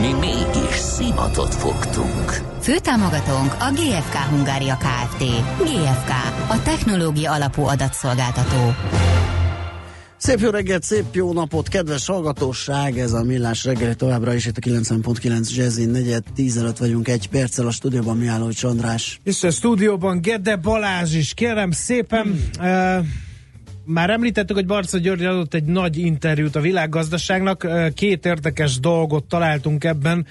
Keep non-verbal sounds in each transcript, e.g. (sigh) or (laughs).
Mi mégis szimatot fogtunk. Főtámogatónk a GFK Hungária Kft. GFK, a technológia alapú adatszolgáltató. Szép jó reggelt, szép jó napot, kedves hallgatóság, ez a Millás reggeli továbbra is itt a 9.9 Jazzy, negyed, tíz előtt vagyunk egy perccel a stúdióban Mihálovics András. És a stúdióban Gede Balázs is, kérem szépen, hmm. uh, már említettük, hogy Barca György adott egy nagy interjút a világgazdaságnak, két érdekes dolgot találtunk ebben.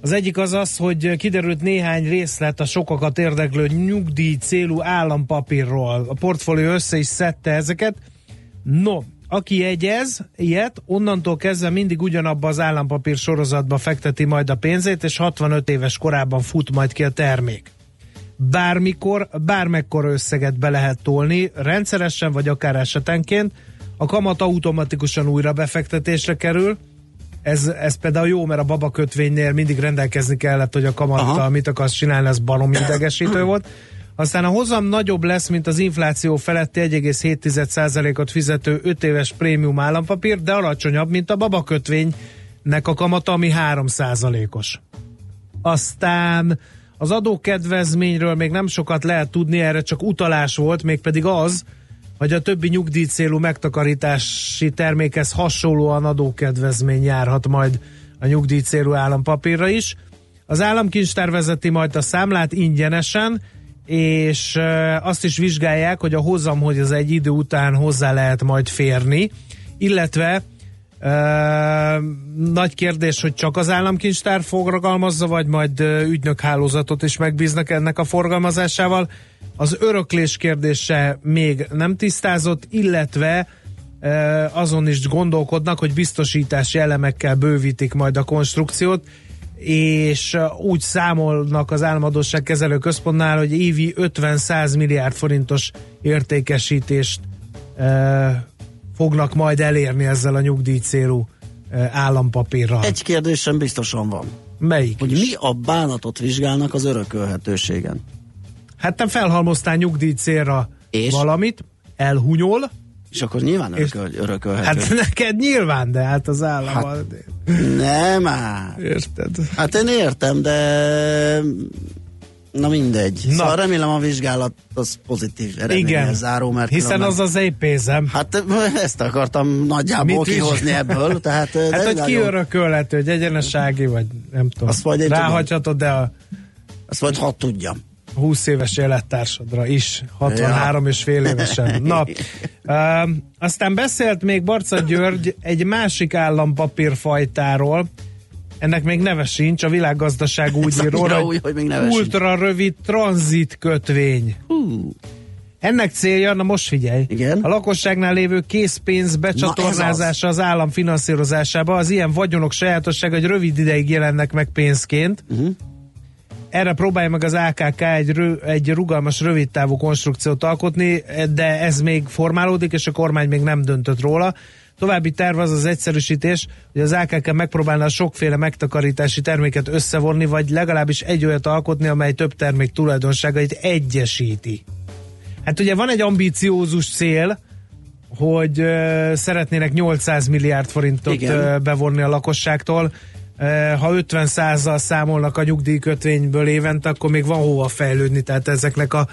Az egyik az az, hogy kiderült néhány részlet a sokakat érdeklő nyugdíj célú állampapírról. A portfólió össze is szedte ezeket. No, aki jegyez ilyet, onnantól kezdve mindig ugyanabba az állampapír sorozatba fekteti majd a pénzét, és 65 éves korában fut majd ki a termék. Bármikor, bármekkor összeget be lehet tolni, rendszeresen vagy akár esetenként, a kamat automatikusan újra befektetésre kerül, ez, ez például jó, mert a babakötvénynél mindig rendelkezni kellett, hogy a kamattal Aha. mit akarsz csinálni, ez barom idegesítő volt. Aztán a hozam nagyobb lesz, mint az infláció feletti 1,7%-ot fizető 5 éves prémium állampapír, de alacsonyabb, mint a babakötvénynek a kamata, ami 3%-os. Aztán az adókedvezményről még nem sokat lehet tudni, erre csak utalás volt, mégpedig az, hogy a többi nyugdíj célú megtakarítási termékhez hasonlóan adókedvezmény járhat majd a nyugdíj célú állampapírra is. Az államkincstár vezeti majd a számlát ingyenesen, és azt is vizsgálják, hogy a hozam, hogy az egy idő után hozzá lehet majd férni, illetve nagy kérdés, hogy csak az államkincstár forgalmazza, vagy majd ügynökhálózatot is megbíznak ennek a forgalmazásával. Az öröklés kérdése még nem tisztázott, illetve azon is gondolkodnak, hogy biztosítási elemekkel bővítik majd a konstrukciót és úgy számolnak az államadóság kezelő központnál, hogy évi 50-100 milliárd forintos értékesítést fognak majd elérni ezzel a nyugdíj célú e, állampapírral. Egy kérdésem biztosan van. Melyik Hogy is? mi a bánatot vizsgálnak az örökölhetőségen? Hát te felhalmoztál nyugdíj célra És? valamit, elhunyol, És akkor nyilván örököl, örökölhető. hát (laughs) neked nyilván, de hát az állam... Hát, Nem már. Érted? Hát én értem, de na mindegy. Na. Szóval remélem a vizsgálat az pozitív Igen, záró, mert hiszen különben- az az épézem. Hát ezt akartam nagyjából Mit kihozni ebből. Tehát, (laughs) Hát, hogy nagyon- ki örökölhető, hogy egyenesági, vagy nem tudom. Azt majd én. Ráhagyhatod, de a Azt majd hadd tudjam. 20 éves élettársadra is, 63 és fél évesen. Na, (laughs) uh, aztán beszélt még Barca György egy másik állampapírfajtáról, ennek még neve sincs, a világgazdaság úgy ír róla, új, hogy még neve sincs. ultra rövid tranzit kötvény. Hú, Ennek célja, na most figyelj, Igen. a lakosságnál lévő készpénz becsatornázása az állam finanszírozásába, az ilyen vagyonok sajátossága, hogy rövid ideig jelennek meg pénzként. Mhm. Erre próbálja meg az AKK egy, rö, egy rugalmas, rövidtávú konstrukciót alkotni, de ez még formálódik, és a kormány még nem döntött róla. További terv az az egyszerűsítés, hogy az AKK megpróbálna a sokféle megtakarítási terméket összevonni, vagy legalábbis egy olyat alkotni, amely több termék tulajdonságait egyesíti. Hát ugye van egy ambíciózus cél, hogy uh, szeretnének 800 milliárd forintot Igen. uh, bevonni a lakosságtól. Uh, ha 50 százal számolnak a nyugdíjkötvényből évente, akkor még van hova fejlődni, tehát ezeknek a,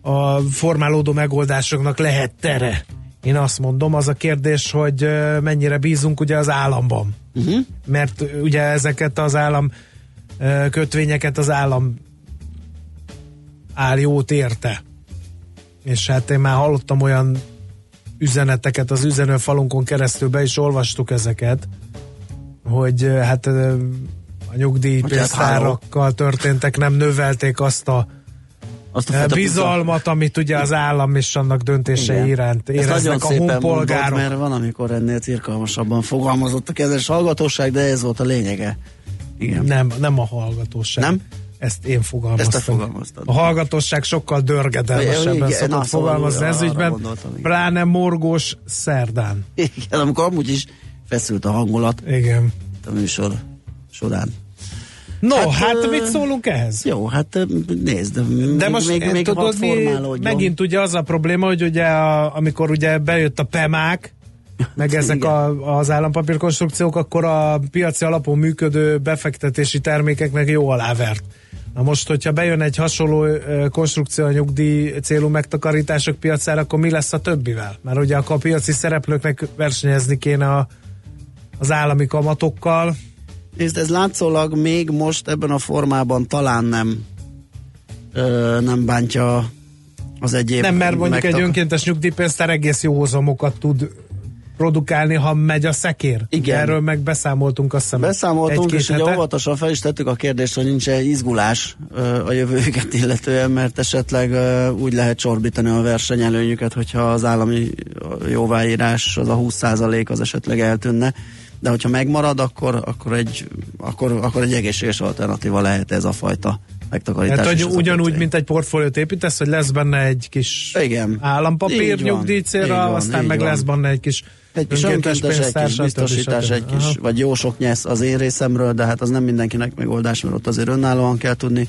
a formálódó megoldásoknak lehet tere. Én azt mondom, az a kérdés, hogy mennyire bízunk ugye az államban. uh-huh. Mert ugye ezeket az állam kötvényeket az állam áll jót érte. És hát én már hallottam olyan üzeneteket az üzenőfalunkon keresztül be is olvastuk ezeket, hogy hát a nyugdíjpénztárakkal történtek, nem növelték azt a Azt ö, fajta bizalmat, amit ugye az állam és annak döntései Igen. iránt éreznek a honpolgárok. mert van, amikor ennél cirkalmasabban fogalmazott a kedves hallgatóság, de ez volt a lényege. Igen. Nem, nem a hallgatóság. Nem? Ezt én fogalmaztam. Ezt te fogalmaztad. A hallgatosság sokkal dörgedelmesebben Igen, szokott na, szóval fogalmazni ez ügyben, pláne morgós szerdán. Igen, amikor amúgy is feszült a hangulat Igen. a műsor során. No, Hát, hát, mit szólunk ehhez? Jó, hát nézd, De még, most még, még, tudod, mi, megint ugye az a probléma, hogy ugye a, amikor ugye bejött a PEMÁK, meg (laughs) ezek Igen. a, az állampapírkonstrukciók, akkor a piaci alapon működő befektetési termékeknek jó alávert. Na most, hogyha bejön egy hasonló konstrukció a nyugdíj célú megtakarítások piacára, akkor mi lesz a többivel? Mert ugye akkor a piaci szereplőknek versenyezni kéne a, az állami kamatokkal. Nézd, ez látszólag még most ebben a formában talán nem ö, nem bántja az egyéb Nem, mert mondjuk egy megtak- önkéntes nyugdíjpénztár egész jó hozamokat tud produkálni, ha megy a szekér. Igen. Erről meg beszámoltunk azt hiszem. Beszámoltunk, és ugye hete. óvatosan fel is tettük a kérdést, hogy nincs-e izgulás ö, a jövőket (laughs) illetően, mert esetleg ö, úgy lehet csorbítani a versenyelőnyüket, hogyha az állami jóváírás, az a 20% az esetleg eltűnne. De hogyha megmarad, akkor, akkor, egy, akkor, akkor egy egészséges alternatíva lehet ez a fajta megtakarítás. Hát, hogy ugyanúgy, mint egy portfóliót építesz, hogy lesz benne egy kis Igen. állampapír Így nyugdíj célra, van, aztán meg van. lesz benne egy kis Egy kis önkéntes egy kis biztosítás, egy kis, Aha. vagy jó sok nyesz az én részemről, de hát az nem mindenkinek megoldás, mert ott azért önállóan kell tudni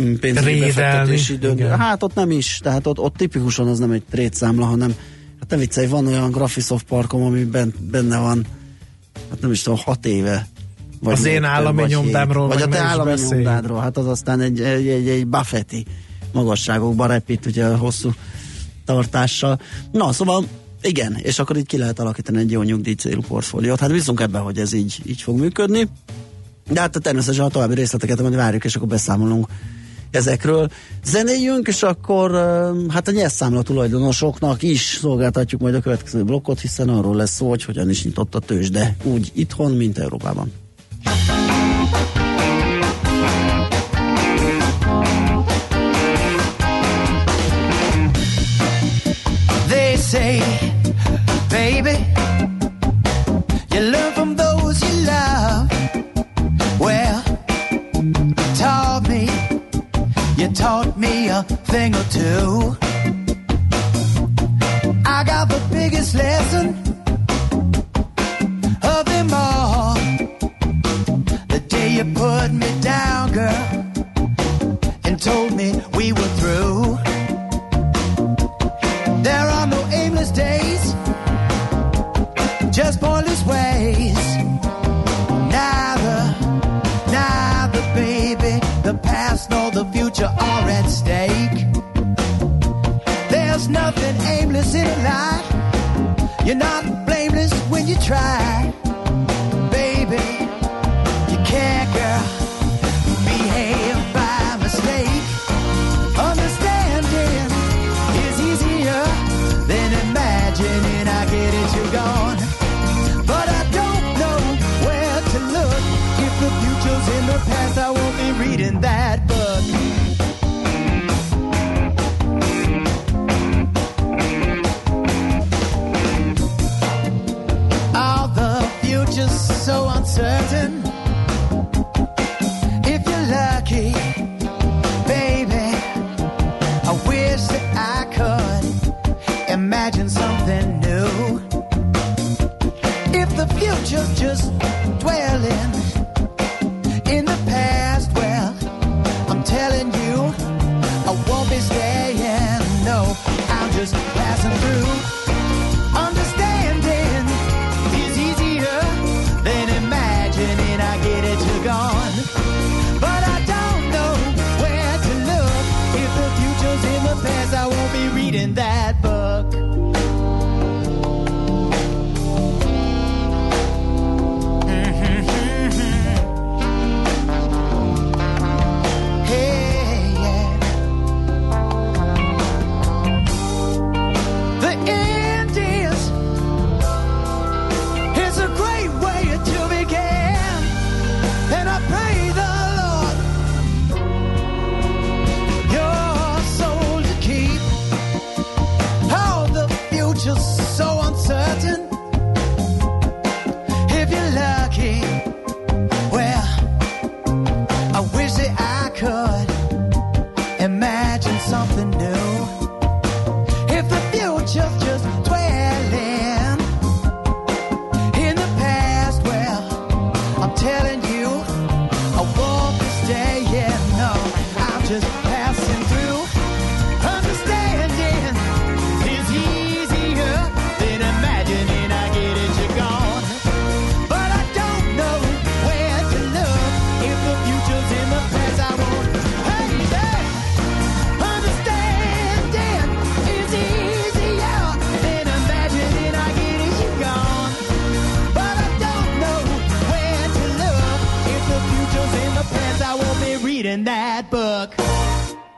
mm, pénzügyi Rédelni, befektetési döntő. igen. Hát ott nem is, tehát ott, ott tipikusan az nem egy trétszámla, hanem hát ne viccelj, van olyan Graphisoft parkom, ami ben, benne van, hát nem is tudom, hat éve. Vagy Az én állami vagy nyomdámról Vagy a te állami beszéljünk. nyomdádról, hát az aztán egy, egy, egy, egy buffetti magasságokba repít, ugye a hosszú tartással. Na, szóval igen, és akkor így ki lehet alakítani egy jó nyugdíj célú portfóliót. Hát bízunk ebben, hogy ez így, így fog működni. De hát természetesen a további részleteket majd várjuk, és akkor beszámolunk ezekről. Zenéljünk, és akkor hát a nyerszámla tulajdonosoknak is szolgáltatjuk majd a következő blokkot, hiszen arról lesz szó, hogy hogyan is nyitott a tőzsde, úgy itthon, mint Európában. They say, baby, you learn from those you love. Well, you taught me, you taught me a thing or two. I got the biggest lesson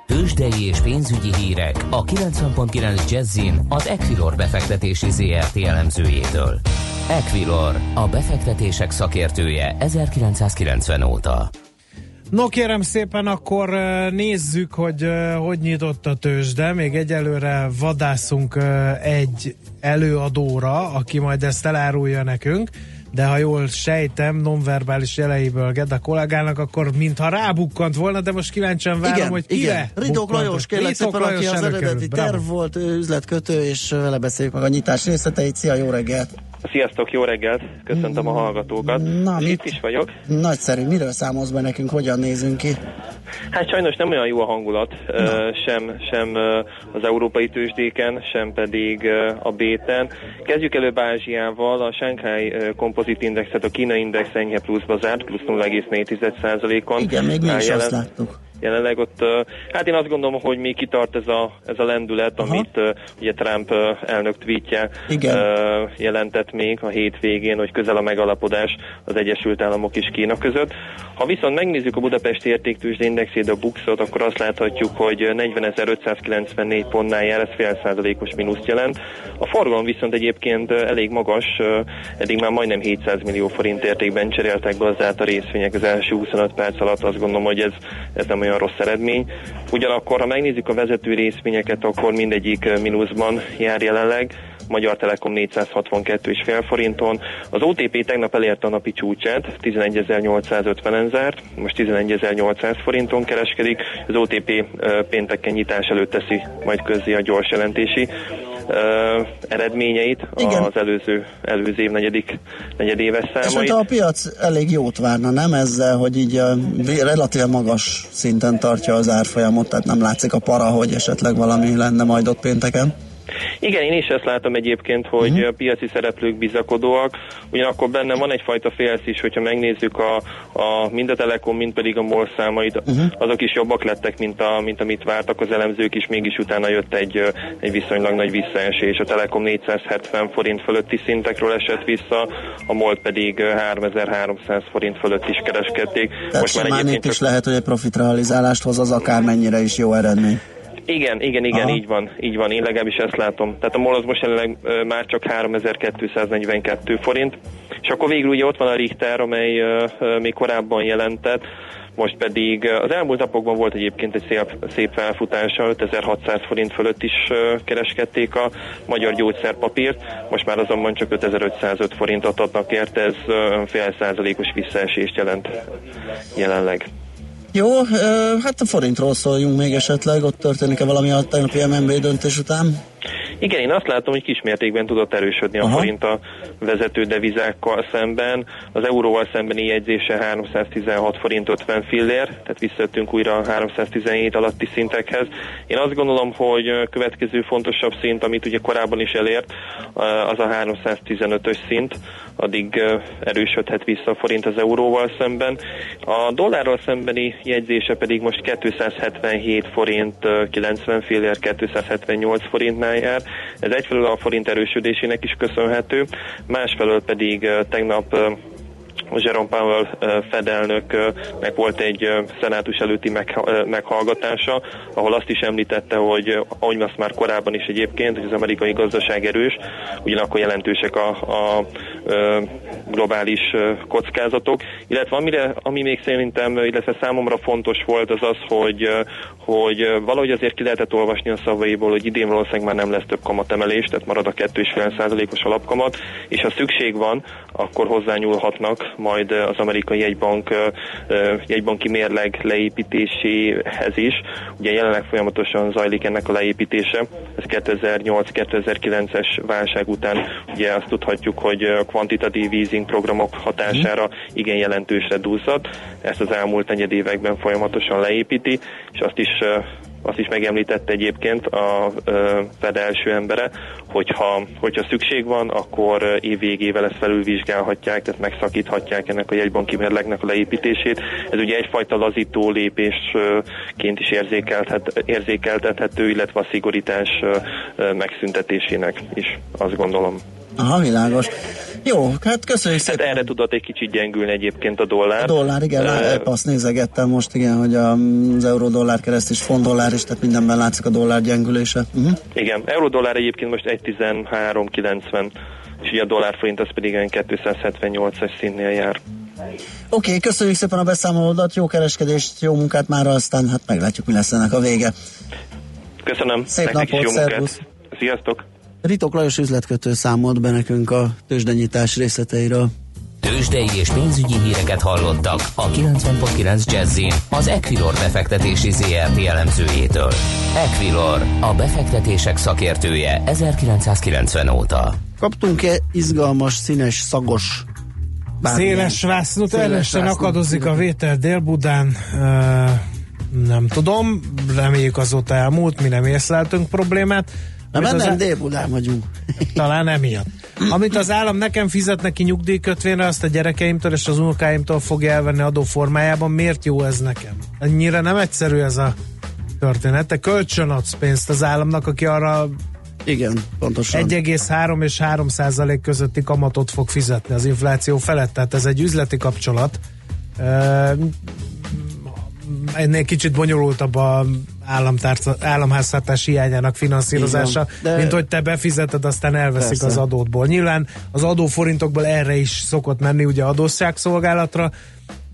tőzsdei és pénzügyi hírek a 90.9 Jazzin az Equilor befektetési ZRT elemzőjétől. Equilor, a befektetések szakértője 1990 óta. No kérem szépen, akkor nézzük, hogy hogy nyitott a tőzsde. Még egyelőre vadászunk egy előadóra, aki majd ezt elárulja nekünk de ha jól sejtem, nonverbális jeleiből Gedda kollégának, akkor mintha rábukkant volna, de most kíváncsian várom, igen, hogy igen. kire Ridók Lajos, kérlek Ritok szépen, aki Lajos az előkerült. eredeti terv volt, ő üzletkötő, és vele beszéljük meg a nyitás részleteit. Szia, jó reggelt! Sziasztok, jó reggelt! Köszöntöm a hallgatókat. Na, Itt mit? is vagyok. Nagyszerű, miről számolsz be nekünk, hogyan nézünk ki? Hát sajnos nem olyan jó a hangulat, ö, sem, sem az európai tőzsdéken, sem pedig a béten. Kezdjük előbb Ázsiával, a Shanghai Composite Indexet, a Kína Index enyhe pluszba zárt, plusz 0,4%-on. Igen, még mi is jelen- azt láttuk. Jelenleg ott, hát én azt gondolom, hogy még kitart ez a, ez a lendület, Aha. amit ugye Trump elnök tweetje Igen. jelentett még a hétvégén, hogy közel a megalapodás az Egyesült Államok és Kína között. Ha viszont megnézzük a Budapesti értéktőzsde indexét, a Buxot, akkor azt láthatjuk, hogy 40.594 pontnál jár, ez fél százalékos mínuszt jelent. A forgalom viszont egyébként elég magas, eddig már majdnem 700 millió forint értékben cseréltek be az át a részvények az első 25 perc alatt, azt gondolom, hogy ez, ez nem olyan rossz eredmény. Ugyanakkor, ha megnézzük a vezető részvényeket, akkor mindegyik ö, mínuszban jár jelenleg. Magyar Telekom 462,5 forinton. Az OTP tegnap elérte a napi csúcsát, 11.850-en zárt, most 11.800 forinton kereskedik. Az OTP ö, pénteken nyitás előtt teszi majd közzé a gyors jelentési ö, eredményeit Igen. az előző, előző év negyedik, negyedéves És számait. hát a piac elég jót várna, nem ezzel, hogy így uh, relatíve magas szinten tartja az árfolyamot, tehát nem látszik a para, hogy esetleg valami lenne majd ott pénteken. Igen, én is ezt látom egyébként, hogy uh-huh. a piaci szereplők bizakodóak, ugyanakkor benne van egyfajta félsz is, hogyha megnézzük a, a mind a Telekom, mind pedig a MOL számait, uh-huh. azok is jobbak lettek, mint, a, mint amit vártak az elemzők is, mégis utána jött egy, egy viszonylag nagy visszaesés. A Telekom 470 forint fölötti szintekről esett vissza, a MOL pedig ö, 3300 forint fölött is kereskedték. Tehát simán itt is lehet, hogy egy profitrealizálást hoz az akármennyire is jó eredmény. Igen, igen, igen, Aha. így van, így van, én legalábbis ezt látom. Tehát a MOL az most jelenleg már csak 3242 forint, és akkor végül ugye ott van a Richter, amely még korábban jelentett, most pedig az elmúlt napokban volt egyébként egy szép, szép felfutása, 5600 forint fölött is kereskedték a magyar gyógyszerpapírt, most már azonban csak 5505 forintot adnak érte, ez fél százalékos visszaesést jelent jelenleg. Jó, hát a forintról szóljunk még esetleg, ott történik-e valami a tegnapi MNB döntés után? Igen, én azt látom, hogy kismértékben tudott erősödni a Aha. forint a vezető devizákkal szemben. Az euróval szembeni jegyzése 316 forint 50 fillér, tehát visszajöttünk újra a 317 alatti szintekhez. Én azt gondolom, hogy a következő fontosabb szint, amit ugye korábban is elért, az a 315-ös szint, addig erősödhet vissza a forint az euróval szemben. A dollárral szembeni jegyzése pedig most 277 forint ö, 90 fillér, 278 forintnál jár. Ez egyfelől a forint erősödésének is köszönhető, másfelől pedig tegnap Jerome Powell ö, Fed elnöknek volt egy szenátus előtti meghallgatása, ahol azt is említette, hogy ahogy azt már korábban is egyébként, hogy az amerikai gazdaság erős, ugyanakkor jelentősek a, a globális kockázatok, illetve amire, ami még szerintem, illetve számomra fontos volt az az, hogy, hogy valahogy azért ki lehetett olvasni a szavaiból, hogy idén valószínűleg már nem lesz több kamatemelés, tehát marad a 2,5%-os alapkamat, és ha szükség van, akkor hozzányúlhatnak majd az amerikai jegybank ö, ö, jegybanki mérleg leépítéséhez is. Ugye jelenleg folyamatosan zajlik ennek a leépítése. Ez 2008-2009-es válság után ugye azt tudhatjuk, hogy a kvantitatív easing programok hatására igen jelentősre duzzadt. Ezt az elmúlt negyed években folyamatosan leépíti, és azt is azt is megemlítette egyébként a Fed első embere, hogyha, hogyha szükség van, akkor év végével ezt felülvizsgálhatják, tehát megszakíthatják ennek a jegybanki mérlegnek a leépítését. Ez ugye egyfajta lazító lépésként is érzékeltet, érzékeltethető, illetve a szigorítás megszüntetésének is, azt gondolom. Aha, világos. Jó, hát köszönjük Tehát szépen. erre tudott egy kicsit gyengülni egyébként a dollár. A dollár, igen, uh, azt nézegettem most, igen, hogy a- az euró-dollár kereszt is font dollár is, tehát mindenben látszik a dollár gyengülése. Uh-huh. Igen, euró-dollár egyébként most 1.1390, és ugye a dollár-forint az pedig olyan 278-as színnél jár. Oké, okay, köszönjük szépen a beszámolódat, jó kereskedést, jó munkát már, aztán hát meglátjuk, mi lesz ennek a vége. Köszönöm. Szép nektek is napot, jó munkát. Sziasztok! Ritok Lajos üzletkötő számolt be nekünk a tőzsdenyítás részleteiről. Tőzsdei és pénzügyi híreket hallottak a 90.9 Jazzin az Equilor befektetési ZRT elemzőjétől. Equilor, a befektetések szakértője 1990 óta. Kaptunk-e izgalmas, színes, szagos bármilyen? Széles ellesen vásznut. akadozik a vétel Dél-Budán. Uh, nem tudom, reméljük azóta elmúlt, mi nem észleltünk problémát. Nem, Amit nem, Dél-Budán vagyunk. Talán emiatt. Amit az állam nekem fizet neki nyugdíjkötvényre, azt a gyerekeimtől és az unokáimtól fogja elvenni adó formájában. Miért jó ez nekem? Ennyire nem egyszerű ez a történet. Te kölcsön adsz pénzt az államnak, aki arra Igen, pontosan. 1,3 és 3 százalék közötti kamatot fog fizetni az infláció felett. Tehát ez egy üzleti kapcsolat. Ennél kicsit bonyolultabb a államtárca- államháztartás hiányának finanszírozása, Igen, de- mint hogy te befizeted, aztán elveszik Persze. az adótból. Nyilván az adóforintokból erre is szokott menni ugye adósságszolgálatra,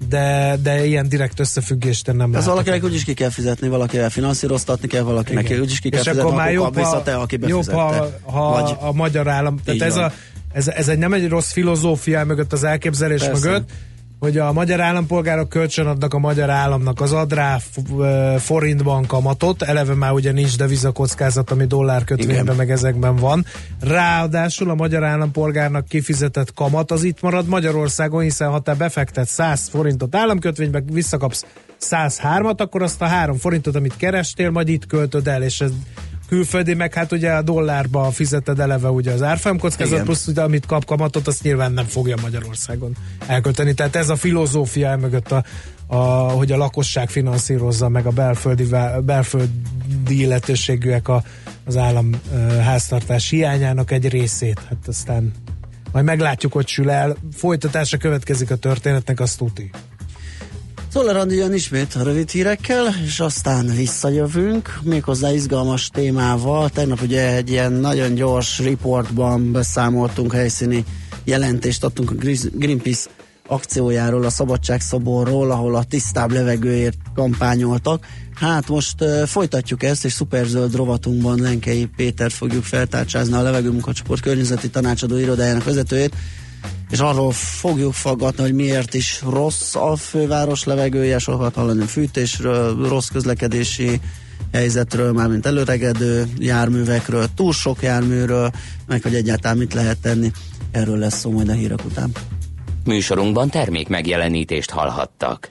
de, de ilyen direkt összefüggést nem Ez látok. valakinek úgyis ki kell fizetni, valakivel finanszíroztatni kell, valakinek Igen. úgyis ki kell és fizetni, akkor már jobb, ha, te, aki jobb, ha, ha Vagy, a magyar állam, tehát ez, van. a, ez, ez egy nem egy rossz filozófia mögött, az elképzelés Persze. mögött, hogy a magyar állampolgárok kölcsön adnak a magyar államnak az ad rá forintban kamatot, eleve már ugye nincs devizakockázat, ami dollárkötvényben Igen. meg ezekben van. Ráadásul a magyar állampolgárnak kifizetett kamat az itt marad Magyarországon, hiszen ha te befektet 100 forintot államkötvénybe, visszakapsz 103-at, akkor azt a 3 forintot, amit kerestél, majd itt költöd el, és ez külföldi, meg hát ugye a dollárba fizeted eleve ugye az árfolyam kockázat, plusz ugye, amit kap kamatot, azt nyilván nem fogja Magyarországon elkölteni. Tehát ez a filozófia mögött, a, a, hogy a lakosság finanszírozza meg a belföldi, belföldi illetőségűek a, az állam ö, háztartás hiányának egy részét. Hát aztán majd meglátjuk, hogy sül el. Folytatása következik a történetnek, azt tuti. Szoller Andi jön ismét a rövid hírekkel, és aztán visszajövünk, méghozzá izgalmas témával. Tegnap ugye egy ilyen nagyon gyors riportban beszámoltunk, helyszíni jelentést adtunk a Greenpeace akciójáról, a Szabadságszoborról, ahol a tisztább levegőért kampányoltak. Hát most uh, folytatjuk ezt, és szuperzöld rovatunkban Lenkei Péter fogjuk feltárcsázni a levegőmunkacsoport környezeti tanácsadó irodájának vezetőjét, és arról fogjuk faggatni, hogy miért is rossz a főváros levegője, sokat hallani fűtésről, rossz közlekedési helyzetről, mármint előregedő járművekről, túl sok járműről, meg hogy egyáltalán mit lehet tenni. Erről lesz szó majd a hírek után. Műsorunkban termék megjelenítést hallhattak.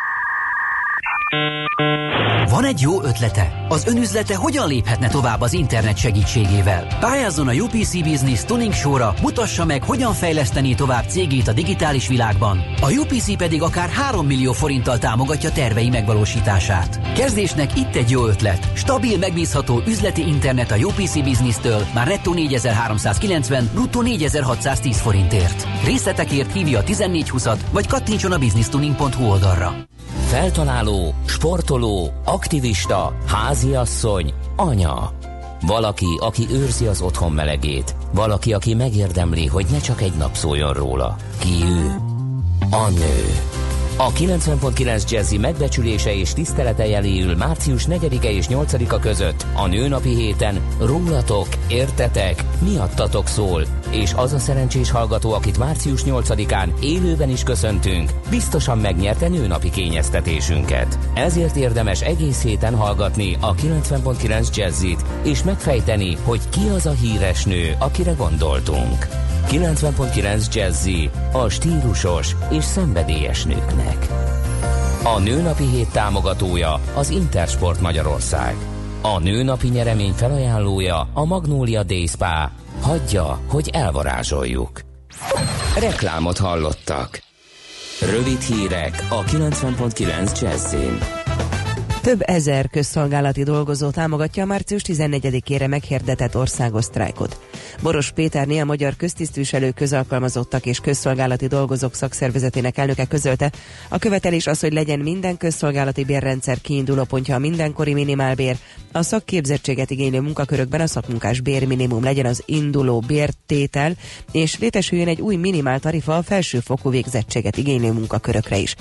Van egy jó ötlete? Az önüzlete hogyan léphetne tovább az internet segítségével? Pályázzon a UPC Business Tuning Show-ra, mutassa meg, hogyan fejleszteni tovább cégét a digitális világban. A UPC pedig akár 3 millió forinttal támogatja tervei megvalósítását. Kezdésnek itt egy jó ötlet. Stabil, megbízható üzleti internet a UPC Business-től már nettó 4390, bruttó 4610 forintért. Részletekért hívja a 1420-at, vagy kattintson a businesstuning.hu oldalra. Feltaláló, sportoló, aktivista, háziasszony, anya. Valaki, aki őrzi az otthon melegét. Valaki, aki megérdemli, hogy ne csak egy nap szóljon róla. Ki ő? A nő. A 90.9 Jazzy megbecsülése és tisztelete jeléül március 4-e és 8-a között a nőnapi héten rólatok, értetek, miattatok szól, és az a szerencsés hallgató, akit március 8-án élőben is köszöntünk, biztosan megnyerte nőnapi kényeztetésünket. Ezért érdemes egész héten hallgatni a 90.9 Jazzit, és megfejteni, hogy ki az a híres nő, akire gondoltunk. 90.9 Jazzy a stílusos és szenvedélyes nőknek. A Nőnapi Hét támogatója az Intersport Magyarország. A nőnapi nyeremény felajánlója a Magnólia Day Spa. Hagyja, hogy elvarázsoljuk. Reklámot hallottak. Rövid hírek a 90.9 Jazzin. Több ezer közszolgálati dolgozó támogatja a március 14-ére meghirdetett országos sztrájkot. Boros Péterné a Magyar Köztisztviselő Közalkalmazottak és Közszolgálati Dolgozók Szakszervezetének elnöke közölte. A követelés az, hogy legyen minden közszolgálati bérrendszer kiinduló pontja a mindenkori minimálbér, a szakképzettséget igénylő munkakörökben a szakmunkás bérminimum legyen az induló bértétel, és létesüljön egy új minimál tarifa a felsőfokú végzettséget igénylő munkakörökre is.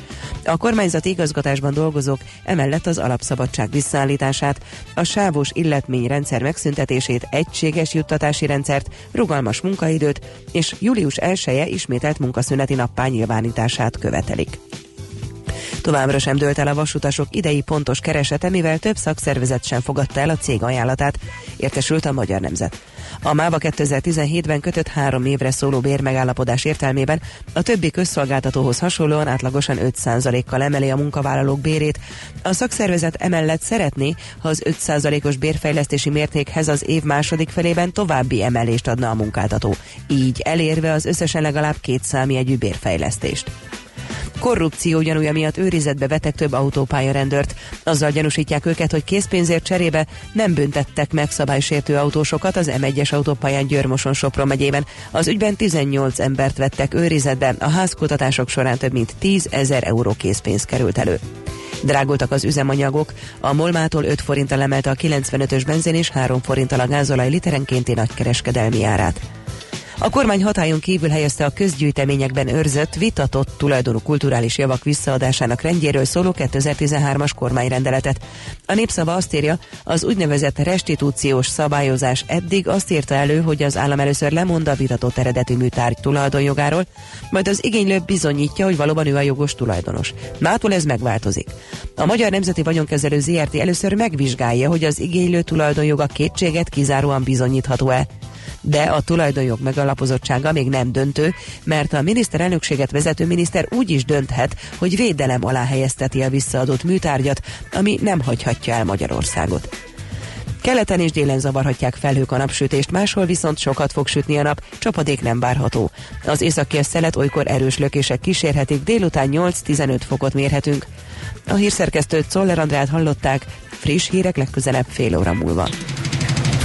A kormányzati igazgatásban dolgozók emellett az alapszabadság visszaállítását, a sávos illetményrendszer megszüntetését, egységes juttatási rendszert, rugalmas munkaidőt és július 1 -e ismételt munkaszüneti nappá nyilvánítását követelik. Továbbra sem dőlt el a vasutasok idei pontos keresete, mivel több szakszervezet sem fogadta el a cég ajánlatát, értesült a Magyar Nemzet. A MÁVA 2017-ben kötött három évre szóló bérmegállapodás értelmében a többi közszolgáltatóhoz hasonlóan átlagosan 5%-kal emeli a munkavállalók bérét. A szakszervezet emellett szeretné, ha az 5%-os bérfejlesztési mértékhez az év második felében további emelést adna a munkáltató, így elérve az összesen legalább két számjegyű bérfejlesztést. Korrupció gyanúja miatt őrizetbe vetek több autópályarendőrt. Azzal gyanúsítják őket, hogy készpénzért cserébe nem büntettek meg szabálysértő autósokat az M1-es autópályán Györmoson Sopron megyében. Az ügyben 18 embert vettek őrizetbe, a házkutatások során több mint 10 ezer euró készpénz került elő. Drágultak az üzemanyagok, a Molmától 5 forinttal emelte a 95-ös benzin és 3 forinttal a gázolaj literenkénti nagykereskedelmi árát. A kormány hatályon kívül helyezte a közgyűjteményekben őrzött, vitatott tulajdonú kulturális javak visszaadásának rendjéről szóló 2013-as kormányrendeletet. A népszava azt írja, az úgynevezett restitúciós szabályozás eddig azt írta elő, hogy az állam először lemond a vitatott eredeti műtárgy tulajdonjogáról, majd az igénylő bizonyítja, hogy valóban ő a jogos tulajdonos. Mától ez megváltozik. A Magyar Nemzeti Vagyonkezelő ZRT először megvizsgálja, hogy az igénylő tulajdonjoga kétséget kizáróan bizonyítható-e de a tulajdonjog megalapozottsága még nem döntő, mert a miniszterelnökséget vezető miniszter úgy is dönthet, hogy védelem alá helyezteti a visszaadott műtárgyat, ami nem hagyhatja el Magyarországot. Keleten és délen zavarhatják felhők a napsütést, máshol viszont sokat fog sütni a nap, csapadék nem várható. Az északi szelet olykor erős lökések kísérhetik, délután 8-15 fokot mérhetünk. A hírszerkesztőt Czoller Andrát hallották, friss hírek legközelebb fél óra múlva.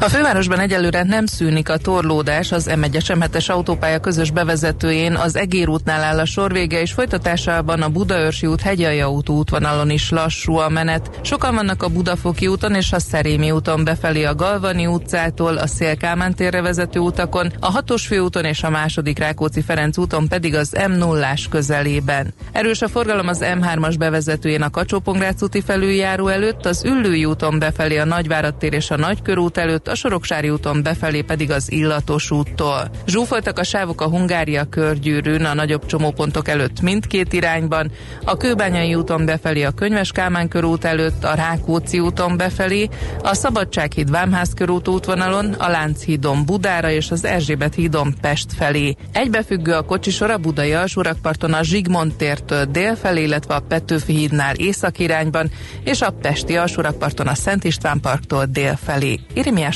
a fővárosban egyelőre nem szűnik a torlódás az M1-es m autópálya közös bevezetőjén, az Egér útnál áll a sorvége, és folytatásában a Budaörsi út hegyalja út útvonalon is lassú a menet. Sokan vannak a Budafoki úton és a Szerémi úton befelé a Galvani utcától, a Szélkámán térre vezető utakon, a hatos főúton és a második Rákóczi Ferenc úton pedig az m 0 közelében. Erős a forgalom az M3-as bevezetőjén a kacsó úti felüljáró előtt, az Üllői úton befelé a Nagyvárad tér és a Nagykörút előtt, a Soroksári úton befelé pedig az Illatos úttól. Zsúfoltak a sávok a Hungária körgyűrűn a nagyobb csomópontok előtt mindkét irányban, a Kőbányai úton befelé a Könyves Kálmán körút előtt, a Rákóczi úton befelé, a Szabadsághíd Vámház körút útvonalon, a Lánchídon Budára és az Erzsébet hídon Pest felé. Egybefüggő a kocsisor a Budai alsórakparton a Zsigmond tértől dél felé, illetve a Petőfi hídnál észak irányban, és a Pesti alsórakparton a Szent István parktól dél felé. Irimiás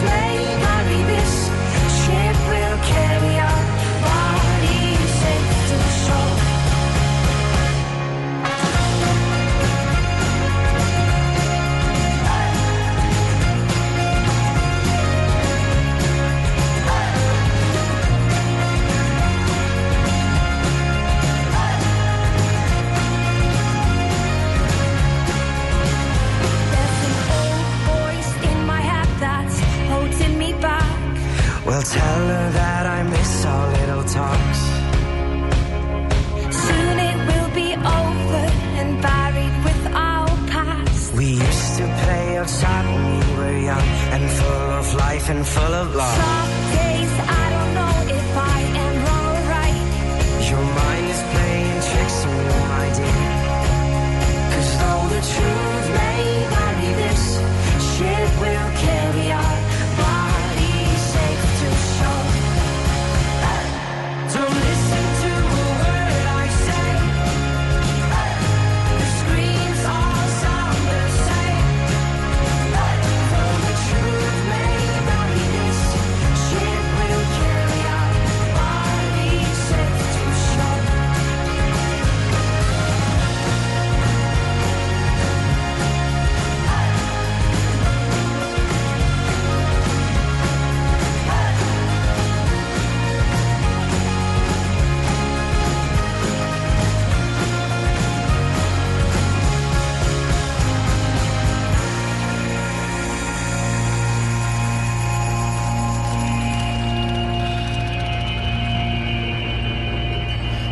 full of love.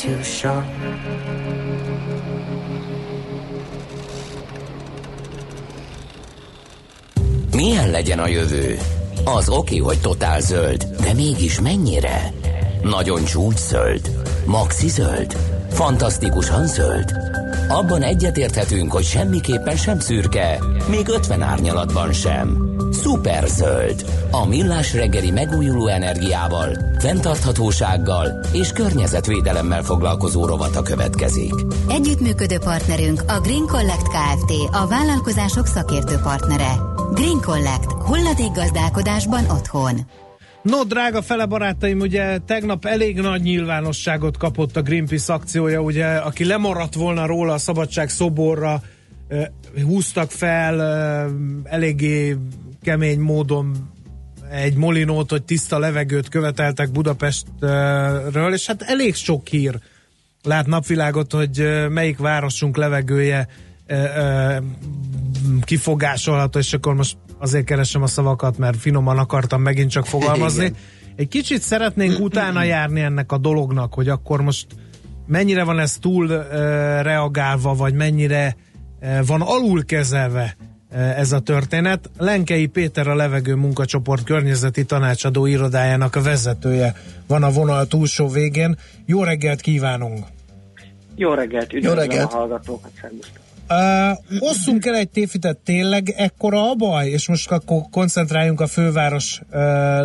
safe to shore. Milyen legyen a jövő? Az oké, hogy totál zöld, de mégis mennyire? Nagyon csúcs zöld? Maxi zöld? Fantasztikusan zöld? Abban egyetérthetünk, hogy semmiképpen sem szürke, még 50 árnyalatban sem. Szuper zöld. A millás reggeli megújuló energiával, fenntarthatósággal és környezetvédelemmel foglalkozó rovata következik. Együttműködő partnerünk a Green Collect Kft. A vállalkozások szakértő partnere. Green Collect. Hulladék gazdálkodásban otthon. No, drága fele barátaim, ugye tegnap elég nagy nyilvánosságot kapott a Greenpeace akciója, ugye, aki lemaradt volna róla a szabadság szoborra, húztak fel eléggé kemény módon egy molinót, hogy tiszta levegőt követeltek Budapestről, és hát elég sok hír lát napvilágot, hogy melyik városunk levegője kifogásolható, és akkor most azért keresem a szavakat, mert finoman akartam megint csak fogalmazni. Igen. Egy kicsit szeretnénk utána járni ennek a dolognak, hogy akkor most mennyire van ez túl uh, reagálva, vagy mennyire uh, van alul kezelve uh, ez a történet. Lenkei Péter a levegő munkacsoport környezeti tanácsadó irodájának a vezetője van a vonal túlsó végén. Jó reggelt kívánunk! Jó reggelt, üdvözlöm reggelt. a hallgatókat, szervusztok. Uh, osszunk el egy tévhitet, tényleg ekkora a baj? És most akkor koncentráljunk a főváros uh,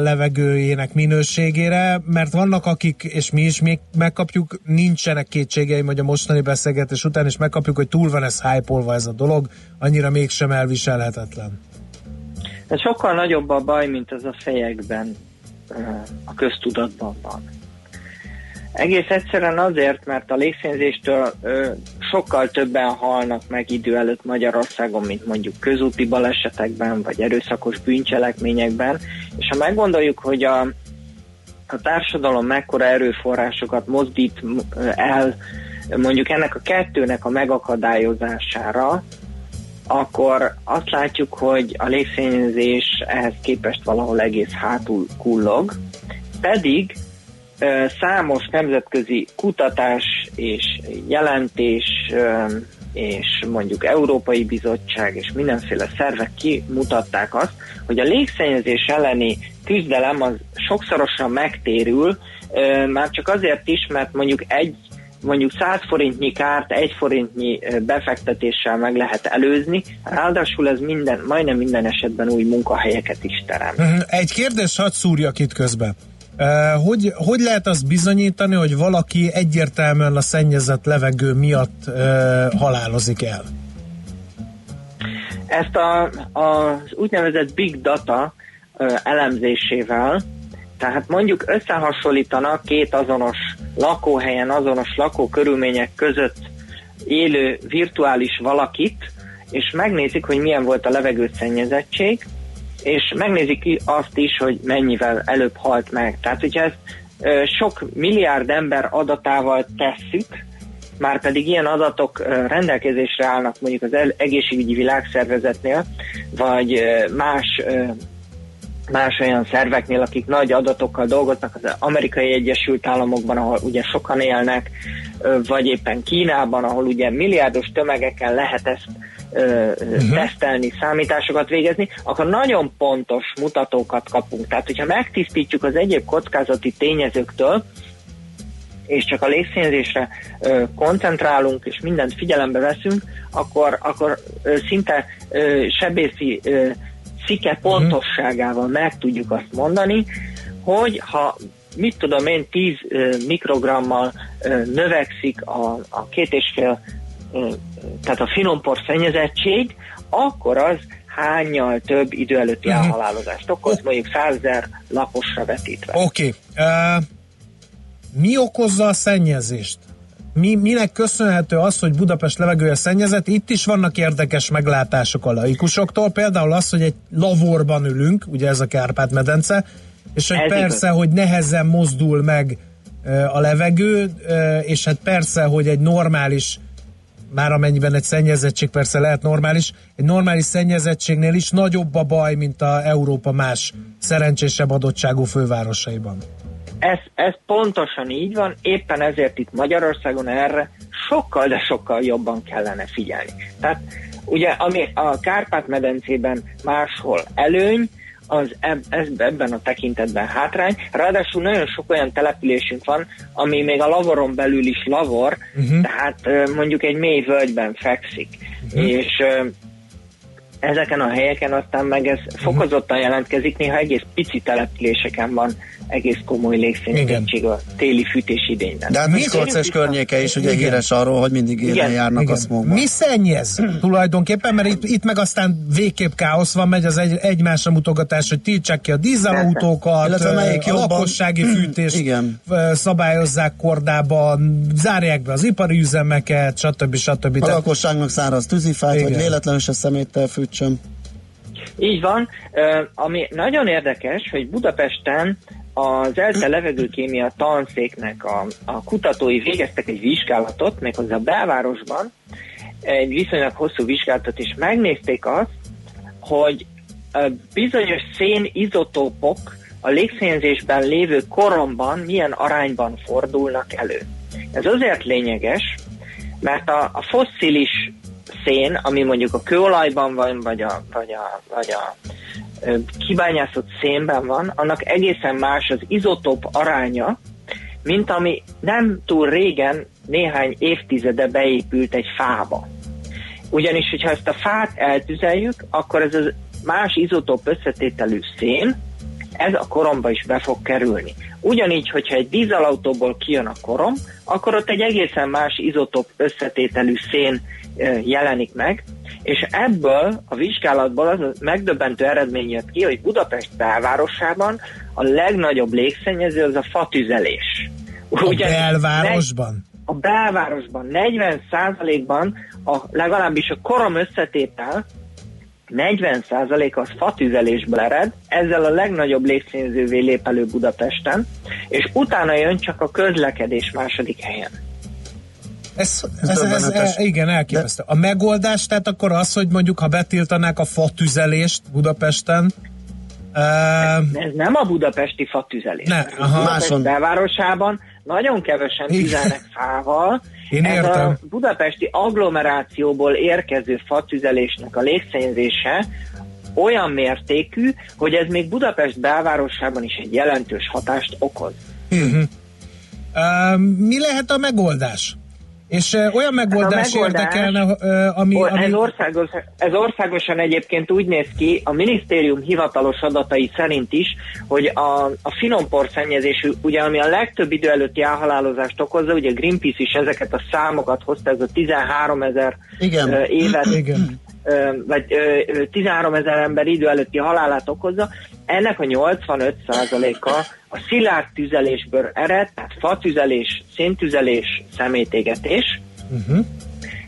levegőjének minőségére, mert vannak akik, és mi is még megkapjuk, nincsenek kétségeim, hogy a mostani beszélgetés után is megkapjuk, hogy túl van ez hype ez a dolog, annyira mégsem elviselhetetlen. Ez sokkal nagyobb a baj, mint ez a fejekben, a köztudatban van. Egész egyszerűen azért, mert a légszínzéstől ö, sokkal többen halnak meg idő előtt Magyarországon, mint mondjuk közúti balesetekben, vagy erőszakos bűncselekményekben, és ha meggondoljuk, hogy a, a társadalom mekkora erőforrásokat mozdít el mondjuk ennek a kettőnek a megakadályozására, akkor azt látjuk, hogy a légszennyezés ehhez képest valahol egész hátul kullog, pedig számos nemzetközi kutatás és jelentés és mondjuk Európai Bizottság és mindenféle szervek kimutatták azt, hogy a légszennyezés elleni küzdelem az sokszorosan megtérül, már csak azért is, mert mondjuk egy mondjuk 100 forintnyi kárt egy forintnyi befektetéssel meg lehet előzni, ráadásul ez minden, majdnem minden esetben új munkahelyeket is teremt. Mhm. Egy kérdés hadd szúrjak itt közbe. Hogy, hogy lehet azt bizonyítani, hogy valaki egyértelműen a szennyezett levegő miatt halálozik el? Ezt a, az úgynevezett big data elemzésével, tehát mondjuk összehasonlítanak két azonos lakóhelyen, azonos lakókörülmények között élő virtuális valakit, és megnézik, hogy milyen volt a levegőszennyezettség, és megnézik ki azt is, hogy mennyivel előbb halt meg. Tehát, hogyha ezt sok milliárd ember adatával tesszük, már pedig ilyen adatok rendelkezésre állnak mondjuk az egészségügyi világszervezetnél, vagy más más olyan szerveknél, akik nagy adatokkal dolgoznak, az amerikai Egyesült Államokban, ahol ugye sokan élnek, vagy éppen Kínában, ahol ugye milliárdos tömegeken lehet ezt uh-huh. tesztelni, számításokat végezni, akkor nagyon pontos mutatókat kapunk. Tehát, hogyha megtisztítjuk az egyéb kockázati tényezőktől, és csak a légszennyezésre ö, koncentrálunk, és mindent figyelembe veszünk, akkor, akkor ö, szinte ö, sebészi ö, szike pontosságával meg tudjuk azt mondani, hogy ha mit tudom én, 10 ö, mikrogrammal növekszik a, a két és fél, tehát a finompor szennyezettség, akkor az hányal több idő előtti Mhm. elhalálozást okoz, mondjuk 100 ezer lakosra vetítve. Oké. Okay. Uh, mi okozza a szennyezést? Mi, minek köszönhető az, hogy Budapest levegője szennyezett? Itt is vannak érdekes meglátások a laikusoktól, például az, hogy egy lavorban ülünk, ugye ez a Kárpát-medence, és hogy Ez persze, igaz. hogy nehezen mozdul meg a levegő, és hát persze, hogy egy normális már amennyiben egy szennyezettség persze lehet normális, egy normális szennyezettségnél is nagyobb a baj, mint a Európa más szerencsésebb adottságú fővárosaiban. Ez, ez pontosan így van, éppen ezért itt Magyarországon erre sokkal, de sokkal jobban kellene figyelni. Tehát ugye ami a Kárpát-medencében máshol előny, az eb, ebben a tekintetben hátrány. Ráadásul nagyon sok olyan településünk van, ami még a lavoron belül is lavor, uh-huh. tehát mondjuk egy mély völgyben fekszik. Uh-huh. És ezeken a helyeken aztán meg ez fokozottan jelentkezik, néha egész pici településeken van egész komoly légszennyezettség a téli fűtés idényben. De hát Miskolc és környéke is ugye Igen. híres arról, hogy mindig élen Igen. járnak Igen. a smogban. Mi szennyez tulajdonképpen, mert itt, itt meg aztán végképp káosz van, megy az egy, egymásra mutogatás, hogy tiltsák ki a dízelautókat, melyik a jobban- lakossági fűtést Igen. szabályozzák kordában, zárják be az ipari üzemeket, stb. stb. A lakosságnak száraz tűzifát, Igen. vagy véletlenül se szeméttel fűtsön. Így van. Ami nagyon érdekes, hogy Budapesten az ELTE levegőkémia tanszéknek a, a kutatói végeztek egy vizsgálatot, méghozzá a belvárosban, egy viszonylag hosszú vizsgálatot, és megnézték azt, hogy bizonyos szénizotópok a légszennyezésben lévő koromban milyen arányban fordulnak elő. Ez azért lényeges, mert a, a fosszilis szén, ami mondjuk a kőolajban van, vagy a, vagy a, vagy a kibányászott szénben van, annak egészen más az izotóp aránya, mint ami nem túl régen, néhány évtizede beépült egy fába. Ugyanis, hogyha ezt a fát eltüzeljük, akkor ez az más izotóp összetételű szén, ez a koromba is be fog kerülni. Ugyanígy, hogyha egy dízelautóból kijön a korom, akkor ott egy egészen más izotóp összetételű szén ö, jelenik meg, és ebből a vizsgálatból az a megdöbbentő eredmény jött ki, hogy Budapest belvárosában a legnagyobb légszennyező az a fatüzelés. a belvárosban? a belvárosban 40%-ban a, legalábbis a korom összetétel 40% az fatüzelésből ered, ezzel a legnagyobb légszennyezővé lép elő Budapesten, és utána jön csak a közlekedés második helyen. Ez, ez, ez, döbbenetes. ez, igen, elképesztő. A megoldás, tehát akkor az, hogy mondjuk, ha betiltanák a fatüzelést Budapesten, uh, Ez nem a budapesti fatüzelés. Ne, aha. Budapest Máson. belvárosában nagyon kevesen tüzelnek fával. Én Ez értem. a budapesti agglomerációból érkező fatüzelésnek a légszennyezése olyan mértékű, hogy ez még Budapest belvárosában is egy jelentős hatást okoz. uh, mi lehet a megoldás? És olyan megoldás, megoldás- érdekelne, ami, ami Ez, országos, ez országosan egyébként úgy néz ki, a minisztérium hivatalos adatai szerint is, hogy a, a finompor szennyezésű, ugye ami a legtöbb idő előtti elhalálozást okozza, ugye Greenpeace is ezeket a számokat hozta, ez a 13 ezer évet, Igen. vagy ö, ö, 13 ezer ember idő előtti halálát okozza, ennek a 85%-a a szilárd tüzelésből ered, tehát fatüzelés, széntüzelés, szemétégetés, Uh-huh.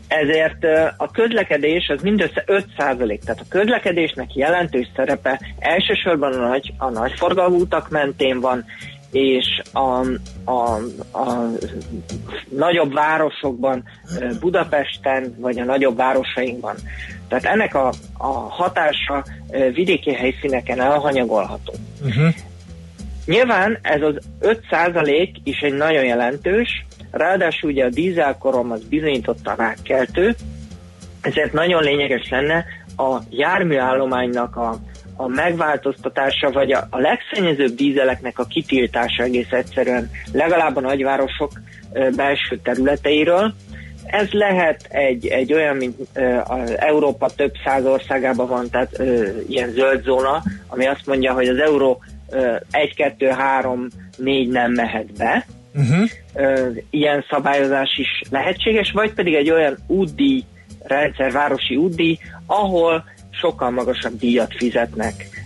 ezért a közlekedés az mindössze 5%, tehát a közlekedésnek jelentős szerepe elsősorban a nagy, a nagyforgalmú utak mentén van, és a, a, a nagyobb városokban, Budapesten, vagy a nagyobb városainkban. Tehát ennek a, a hatása vidéki helyszíneken elhanyagolható. Uh-huh. Nyilván ez az 5% is egy nagyon jelentős, ráadásul ugye a dízelkorom az bizonyítottan rákkeltő, ezért nagyon lényeges lenne a járműállománynak a, a megváltoztatása, vagy a, a legszennyezőbb dízeleknek a kitiltása egész egyszerűen legalább a nagyvárosok ö, belső területeiről. Ez lehet egy, egy olyan, mint ö, az Európa több száz országában van, tehát ö, ilyen zöld zóna, ami azt mondja, hogy az euró 1, 2, 3, 4 nem mehet be. Uh-huh. Ilyen szabályozás is lehetséges, vagy pedig egy olyan útdíj rendszer, városi útdíj, ahol sokkal magasabb díjat fizetnek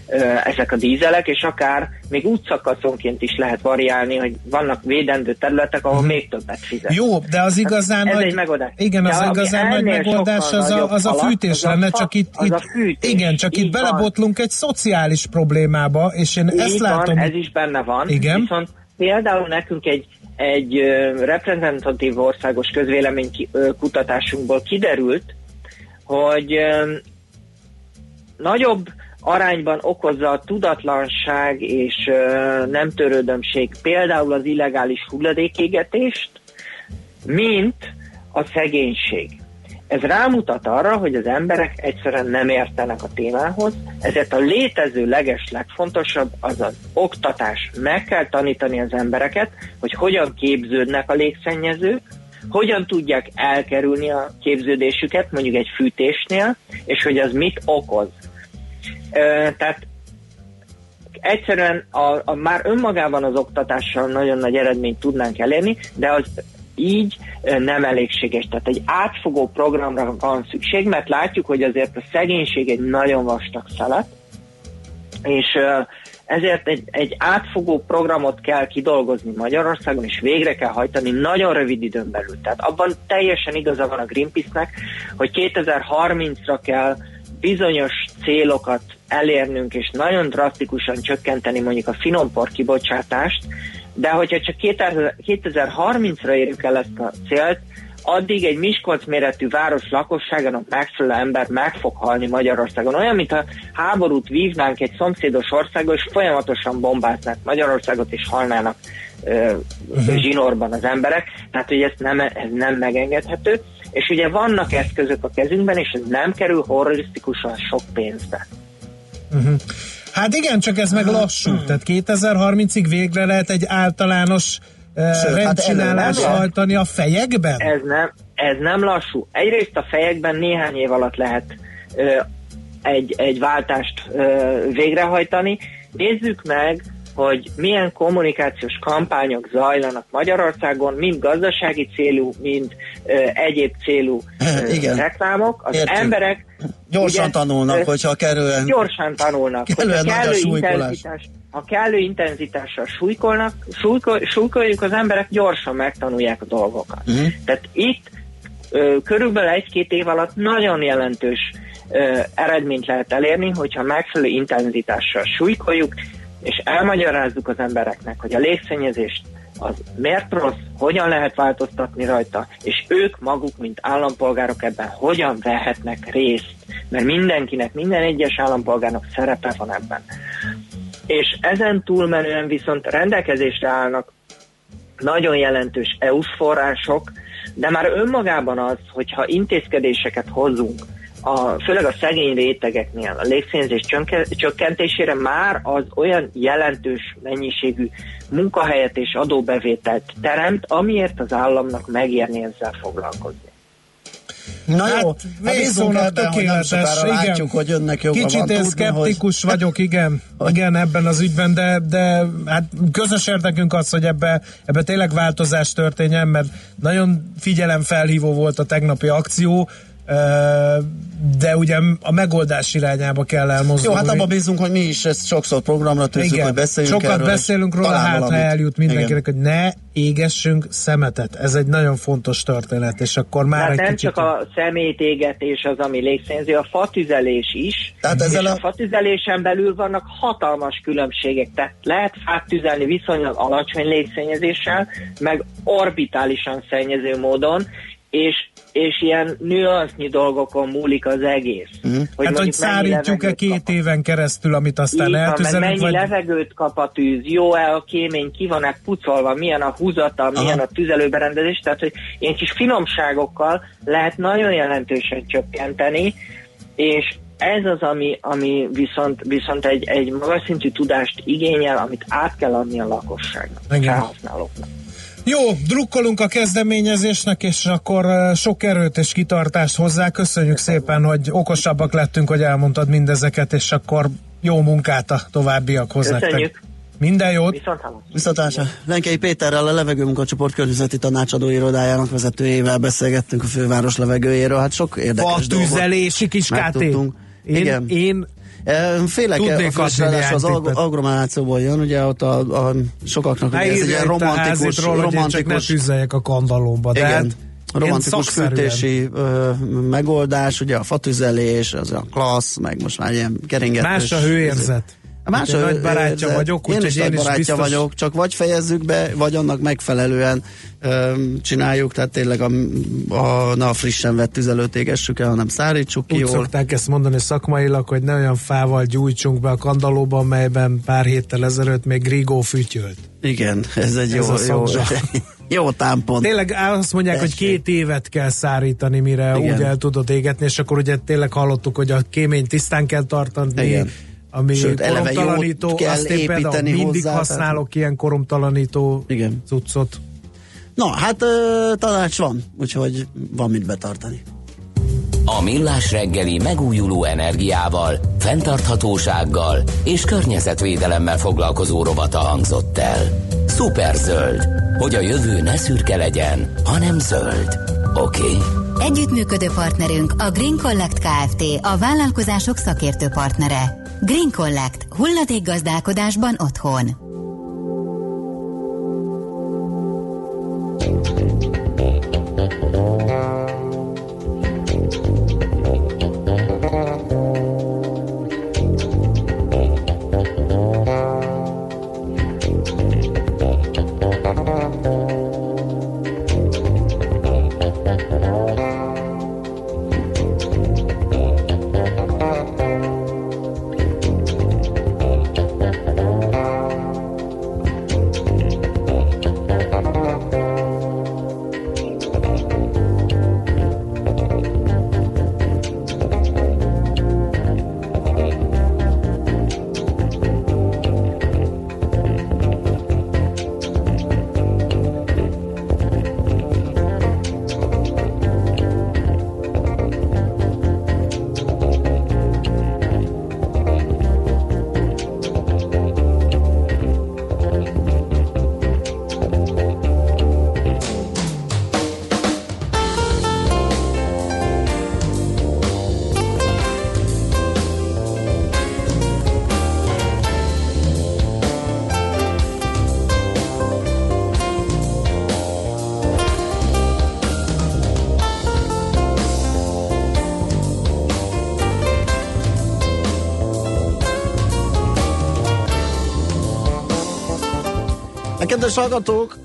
ezek a dízelek, és akár még útszakaszonként is lehet variálni, hogy vannak védendő területek, ahol még többet fizet. Jó, de az igazán Ez nagy, egy megoldás. Igen, De az ami igazán nagy megoldás az a, az a fűtés az a lenne, fa- csak itt, az itt a fűtés. igen, csak itt van. belebotlunk egy szociális problémába, és én Így ezt van, látom. ez is benne van. Igen. Viszont például nekünk egy, egy reprezentatív országos közvélemény ki- ö, kutatásunkból kiderült, hogy nagyobb arányban okozza a tudatlanság és ö, nem törődömség például az illegális hulladékégetést, mint a szegénység. Ez rámutat arra, hogy az emberek egyszerűen nem értenek a témához, ezért a létező leges legfontosabb az az oktatás. Meg kell tanítani az embereket, hogy hogyan képződnek a légszennyezők, hogyan tudják elkerülni a képződésüket, mondjuk egy fűtésnél, és hogy az mit okoz. Tehát egyszerűen a, a, már önmagában az oktatással nagyon nagy eredményt tudnánk elérni, de az így nem elégséges. Tehát egy átfogó programra van szükség, mert látjuk, hogy azért a szegénység egy nagyon vastag szelet, és ezért egy, egy átfogó programot kell kidolgozni Magyarországon, és végre kell hajtani nagyon rövid időn belül. Tehát abban teljesen igaza van a Greenpeace-nek, hogy 2030-ra kell bizonyos célokat elérnünk, és nagyon drasztikusan csökkenteni mondjuk a finompor kibocsátást, de hogyha csak 2000 2030-ra érjük el ezt a célt, addig egy Miskolc méretű város lakosságának megfelelő ember meg fog halni Magyarországon. Olyan, mintha háborút vívnánk egy szomszédos országgal, és folyamatosan bombáznák Magyarországot, és halnának ö, zsinórban az emberek. Tehát, hogy ez nem, ez nem megengedhető. És ugye vannak eszközök a kezünkben, és ez nem kerül horrorisztikusan sok pénzbe. Uh-huh. Hát igen, csak ez meg lassú. Tehát 2030-ig végre lehet egy általános uh, Sőt, hát rendcsinálás elő nem hajtani a fejekben? Ez nem, ez nem lassú. Egyrészt a fejekben néhány év alatt lehet ö, egy, egy váltást ö, végrehajtani. Nézzük meg, hogy milyen kommunikációs kampányok zajlanak Magyarországon, mind gazdasági célú, mind ö, egyéb célú ö, Igen. reklámok. Az Értjük. emberek Gyorsan ugye, tanulnak, ö, hogyha kerülően. Gyorsan tanulnak. (laughs) Hogyha nagy a súlykolás. intenzitás, ha kellő intenzitással súlykolnak, súlykol, súlykoljuk, az emberek gyorsan megtanulják a dolgokat. Mhm. Tehát itt ö, körülbelül egy-két év alatt nagyon jelentős ö, eredményt lehet elérni, hogyha megfelelő intenzitással súlykoljuk, és elmagyarázzuk az embereknek, hogy a légszennyezést az miért rossz, hogyan lehet változtatni rajta, és ők maguk, mint állampolgárok ebben hogyan vehetnek részt, mert mindenkinek, minden egyes állampolgárnak szerepe van ebben. És ezen túlmenően viszont rendelkezésre állnak nagyon jelentős EU-s források, de már önmagában az, hogyha intézkedéseket hozunk, a, főleg a szegény rétegeknél a légszennyezés csökkentésére már az olyan jelentős mennyiségű munkahelyet és adóbevételt teremt, amiért az államnak megérni ezzel foglalkozni. Na jó, hát, hát ebben, tökéletes, hogy igen. látjuk, hogy önnek joga Kicsit van én szkeptikus hogy... vagyok, igen, igen, ebben az ügyben, de, de hát közös érdekünk az, hogy ebbe, ebbe tényleg változás történjen, mert nagyon figyelemfelhívó volt a tegnapi akció, de ugye a megoldás irányába kell elmozdulni. Jó, hát abban bízunk, hogy mi is ezt sokszor programra tűzünk, Igen, hogy beszéljünk sokat erről, beszélünk róla, hát valamit. ha eljut mindenkinek, Igen. hogy ne égessünk szemetet. Ez egy nagyon fontos történet, és akkor már hát egy nem kicsit... csak a szemétégetés az, ami légszennyező, a fatüzelés is, Tehát ezzel és a... a fatüzelésen belül vannak hatalmas különbségek, tehát lehet fát tüzelni viszonylag alacsony légszennyezéssel, meg orbitálisan szennyező módon, és és ilyen nüansznyi dolgokon múlik az egész. Mm. Hogy hát, hogy szárítjuk-e két kap. éven keresztül, amit aztán Így eltüzelünk? mennyi vagy... levegőt kap a tűz, jó-e a kémény, ki van-e pucolva, milyen a húzata, Aha. milyen a tüzelőberendezés, tehát hogy ilyen kis finomságokkal lehet nagyon jelentősen csökkenteni, és ez az, ami, ami viszont, viszont egy, egy magas szintű tudást igényel, amit át kell adni a lakosságnak, a felhasználóknak. Jó, drukkolunk a kezdeményezésnek, és akkor sok erőt és kitartást hozzá. Köszönjük szépen, hogy okosabbak lettünk, hogy elmondtad mindezeket, és akkor jó munkát a továbbiakhoz Köszönjük. nektek. Minden jót! Viszontlátásra! Lenkei Péterrel a levegőmunkacsoport környezeti tanácsadó irodájának vezetőjével beszélgettünk a főváros levegőjéről. Hát sok érdekes dolgot tüzelési kis Én, Igen. én Félek, az ag- agglomerációból jön, ugye ott a, a sokaknak ugye ez egy ilyen romantikus, romantikus... Csak ne a kandalóba, de igen. Hát romantikus fűtési ö, megoldás, ugye a fatüzelés, az a klassz, meg most már ilyen keringetős. Más a hőérzet. Más én nagy barátja érzet. vagyok, én is nagy barátja biztos... vagyok, csak vagy fejezzük be, vagy annak megfelelően ö, csináljuk, tehát tényleg a, a, na, frissen vett tüzelőt égessük el, hanem szárítsuk ki Úgy jól. szokták ezt mondani szakmailag, hogy ne olyan fával gyújtsunk be a kandalóba, melyben pár héttel ezelőtt még Grigó fütyölt. Igen, ez egy ez jó, jó, (laughs) jó támpont. Tényleg azt mondják, Tessék. hogy két évet kell szárítani, mire Igen. úgy el tudod égetni, és akkor ugye tényleg hallottuk, hogy a kémény tisztán kell tartani, Igen ami Sőt, koromtalanító, kell azt én például mindig hozzá, használok tehát... ilyen koromtalanító Igen. cuccot. Na, hát uh, tanács van, úgyhogy van mit betartani. A Millás reggeli megújuló energiával, fenntarthatósággal és környezetvédelemmel foglalkozó rovata hangzott el. Superzöld, hogy a jövő ne szürke legyen, hanem zöld. Oké? Okay? Együttműködő partnerünk a Green Collect Kft. a vállalkozások szakértő partnere. Green Collect. Hulladék gazdálkodásban otthon. Kedves hallgatók,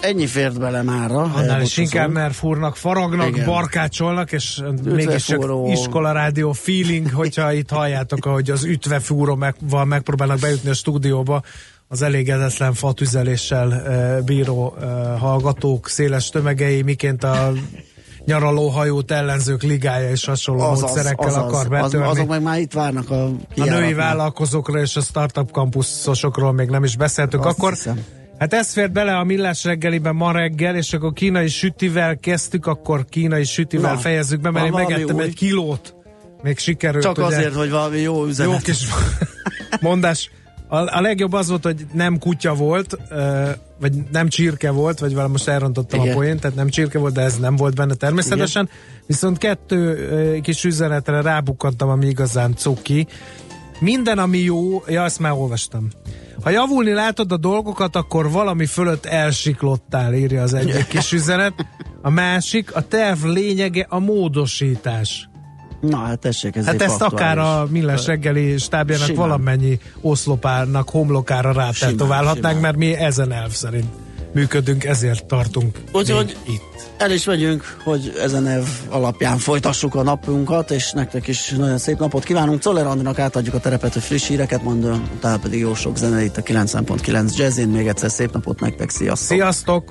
ennyi fért bele mára. Annál is inkább, mert fúrnak, faragnak, Igen. barkácsolnak, és mégis csak iskola rádió feeling, hogyha itt halljátok, ahogy az ütvefúróval megpróbálnak bejutni a stúdióba, az elégedetlen fatüzeléssel uh, bíró uh, hallgatók széles tömegei, miként a nyaralóhajót ellenzők ligája és hasonló az, módszerekkel az, az, akar betörni. Az, azok meg már itt várnak a A női vállalkozókra és a startup kampuszosokról még nem is beszéltünk. Azt akkor hiszem. Hát ez fért bele a millás reggeliben ma reggel, és akkor kínai sütivel kezdtük, akkor kínai sütivel Na, fejezzük be, mert én megettem új. egy kilót. Még sikerült. Csak ugye, azért, hogy valami jó üzenet. Jó kis (laughs) mondás. A, a legjobb az volt, hogy nem kutya volt, vagy nem csirke volt, vagy valami most elrontottam Igen. a poént, tehát nem csirke volt, de ez nem volt benne természetesen. Igen. Viszont kettő kis üzenetre rábukkantam, ami igazán cuki. Minden, ami jó, ja, azt már olvastam. Ha javulni látod a dolgokat, akkor valami fölött elsiklottál, írja az egyik kis üzenet. A másik, a terv lényege a módosítás. Na, hát tessék, ez Hát ezt akár a Millás reggeli stábjának simán. valamennyi oszlopárnak, homlokára rátetoválhatnánk, mert mi ezen elv szerint működünk, ezért tartunk Úgyhogy itt. El is megyünk, hogy ezen elv alapján folytassuk a napunkat, és nektek is nagyon szép napot kívánunk. Czoller Andrinak átadjuk a terepet, hogy friss híreket mondjon, utána pedig jó sok zene itt a 90.9 Jazzin. Még egyszer szép napot nektek, sziasztok! Sziasztok!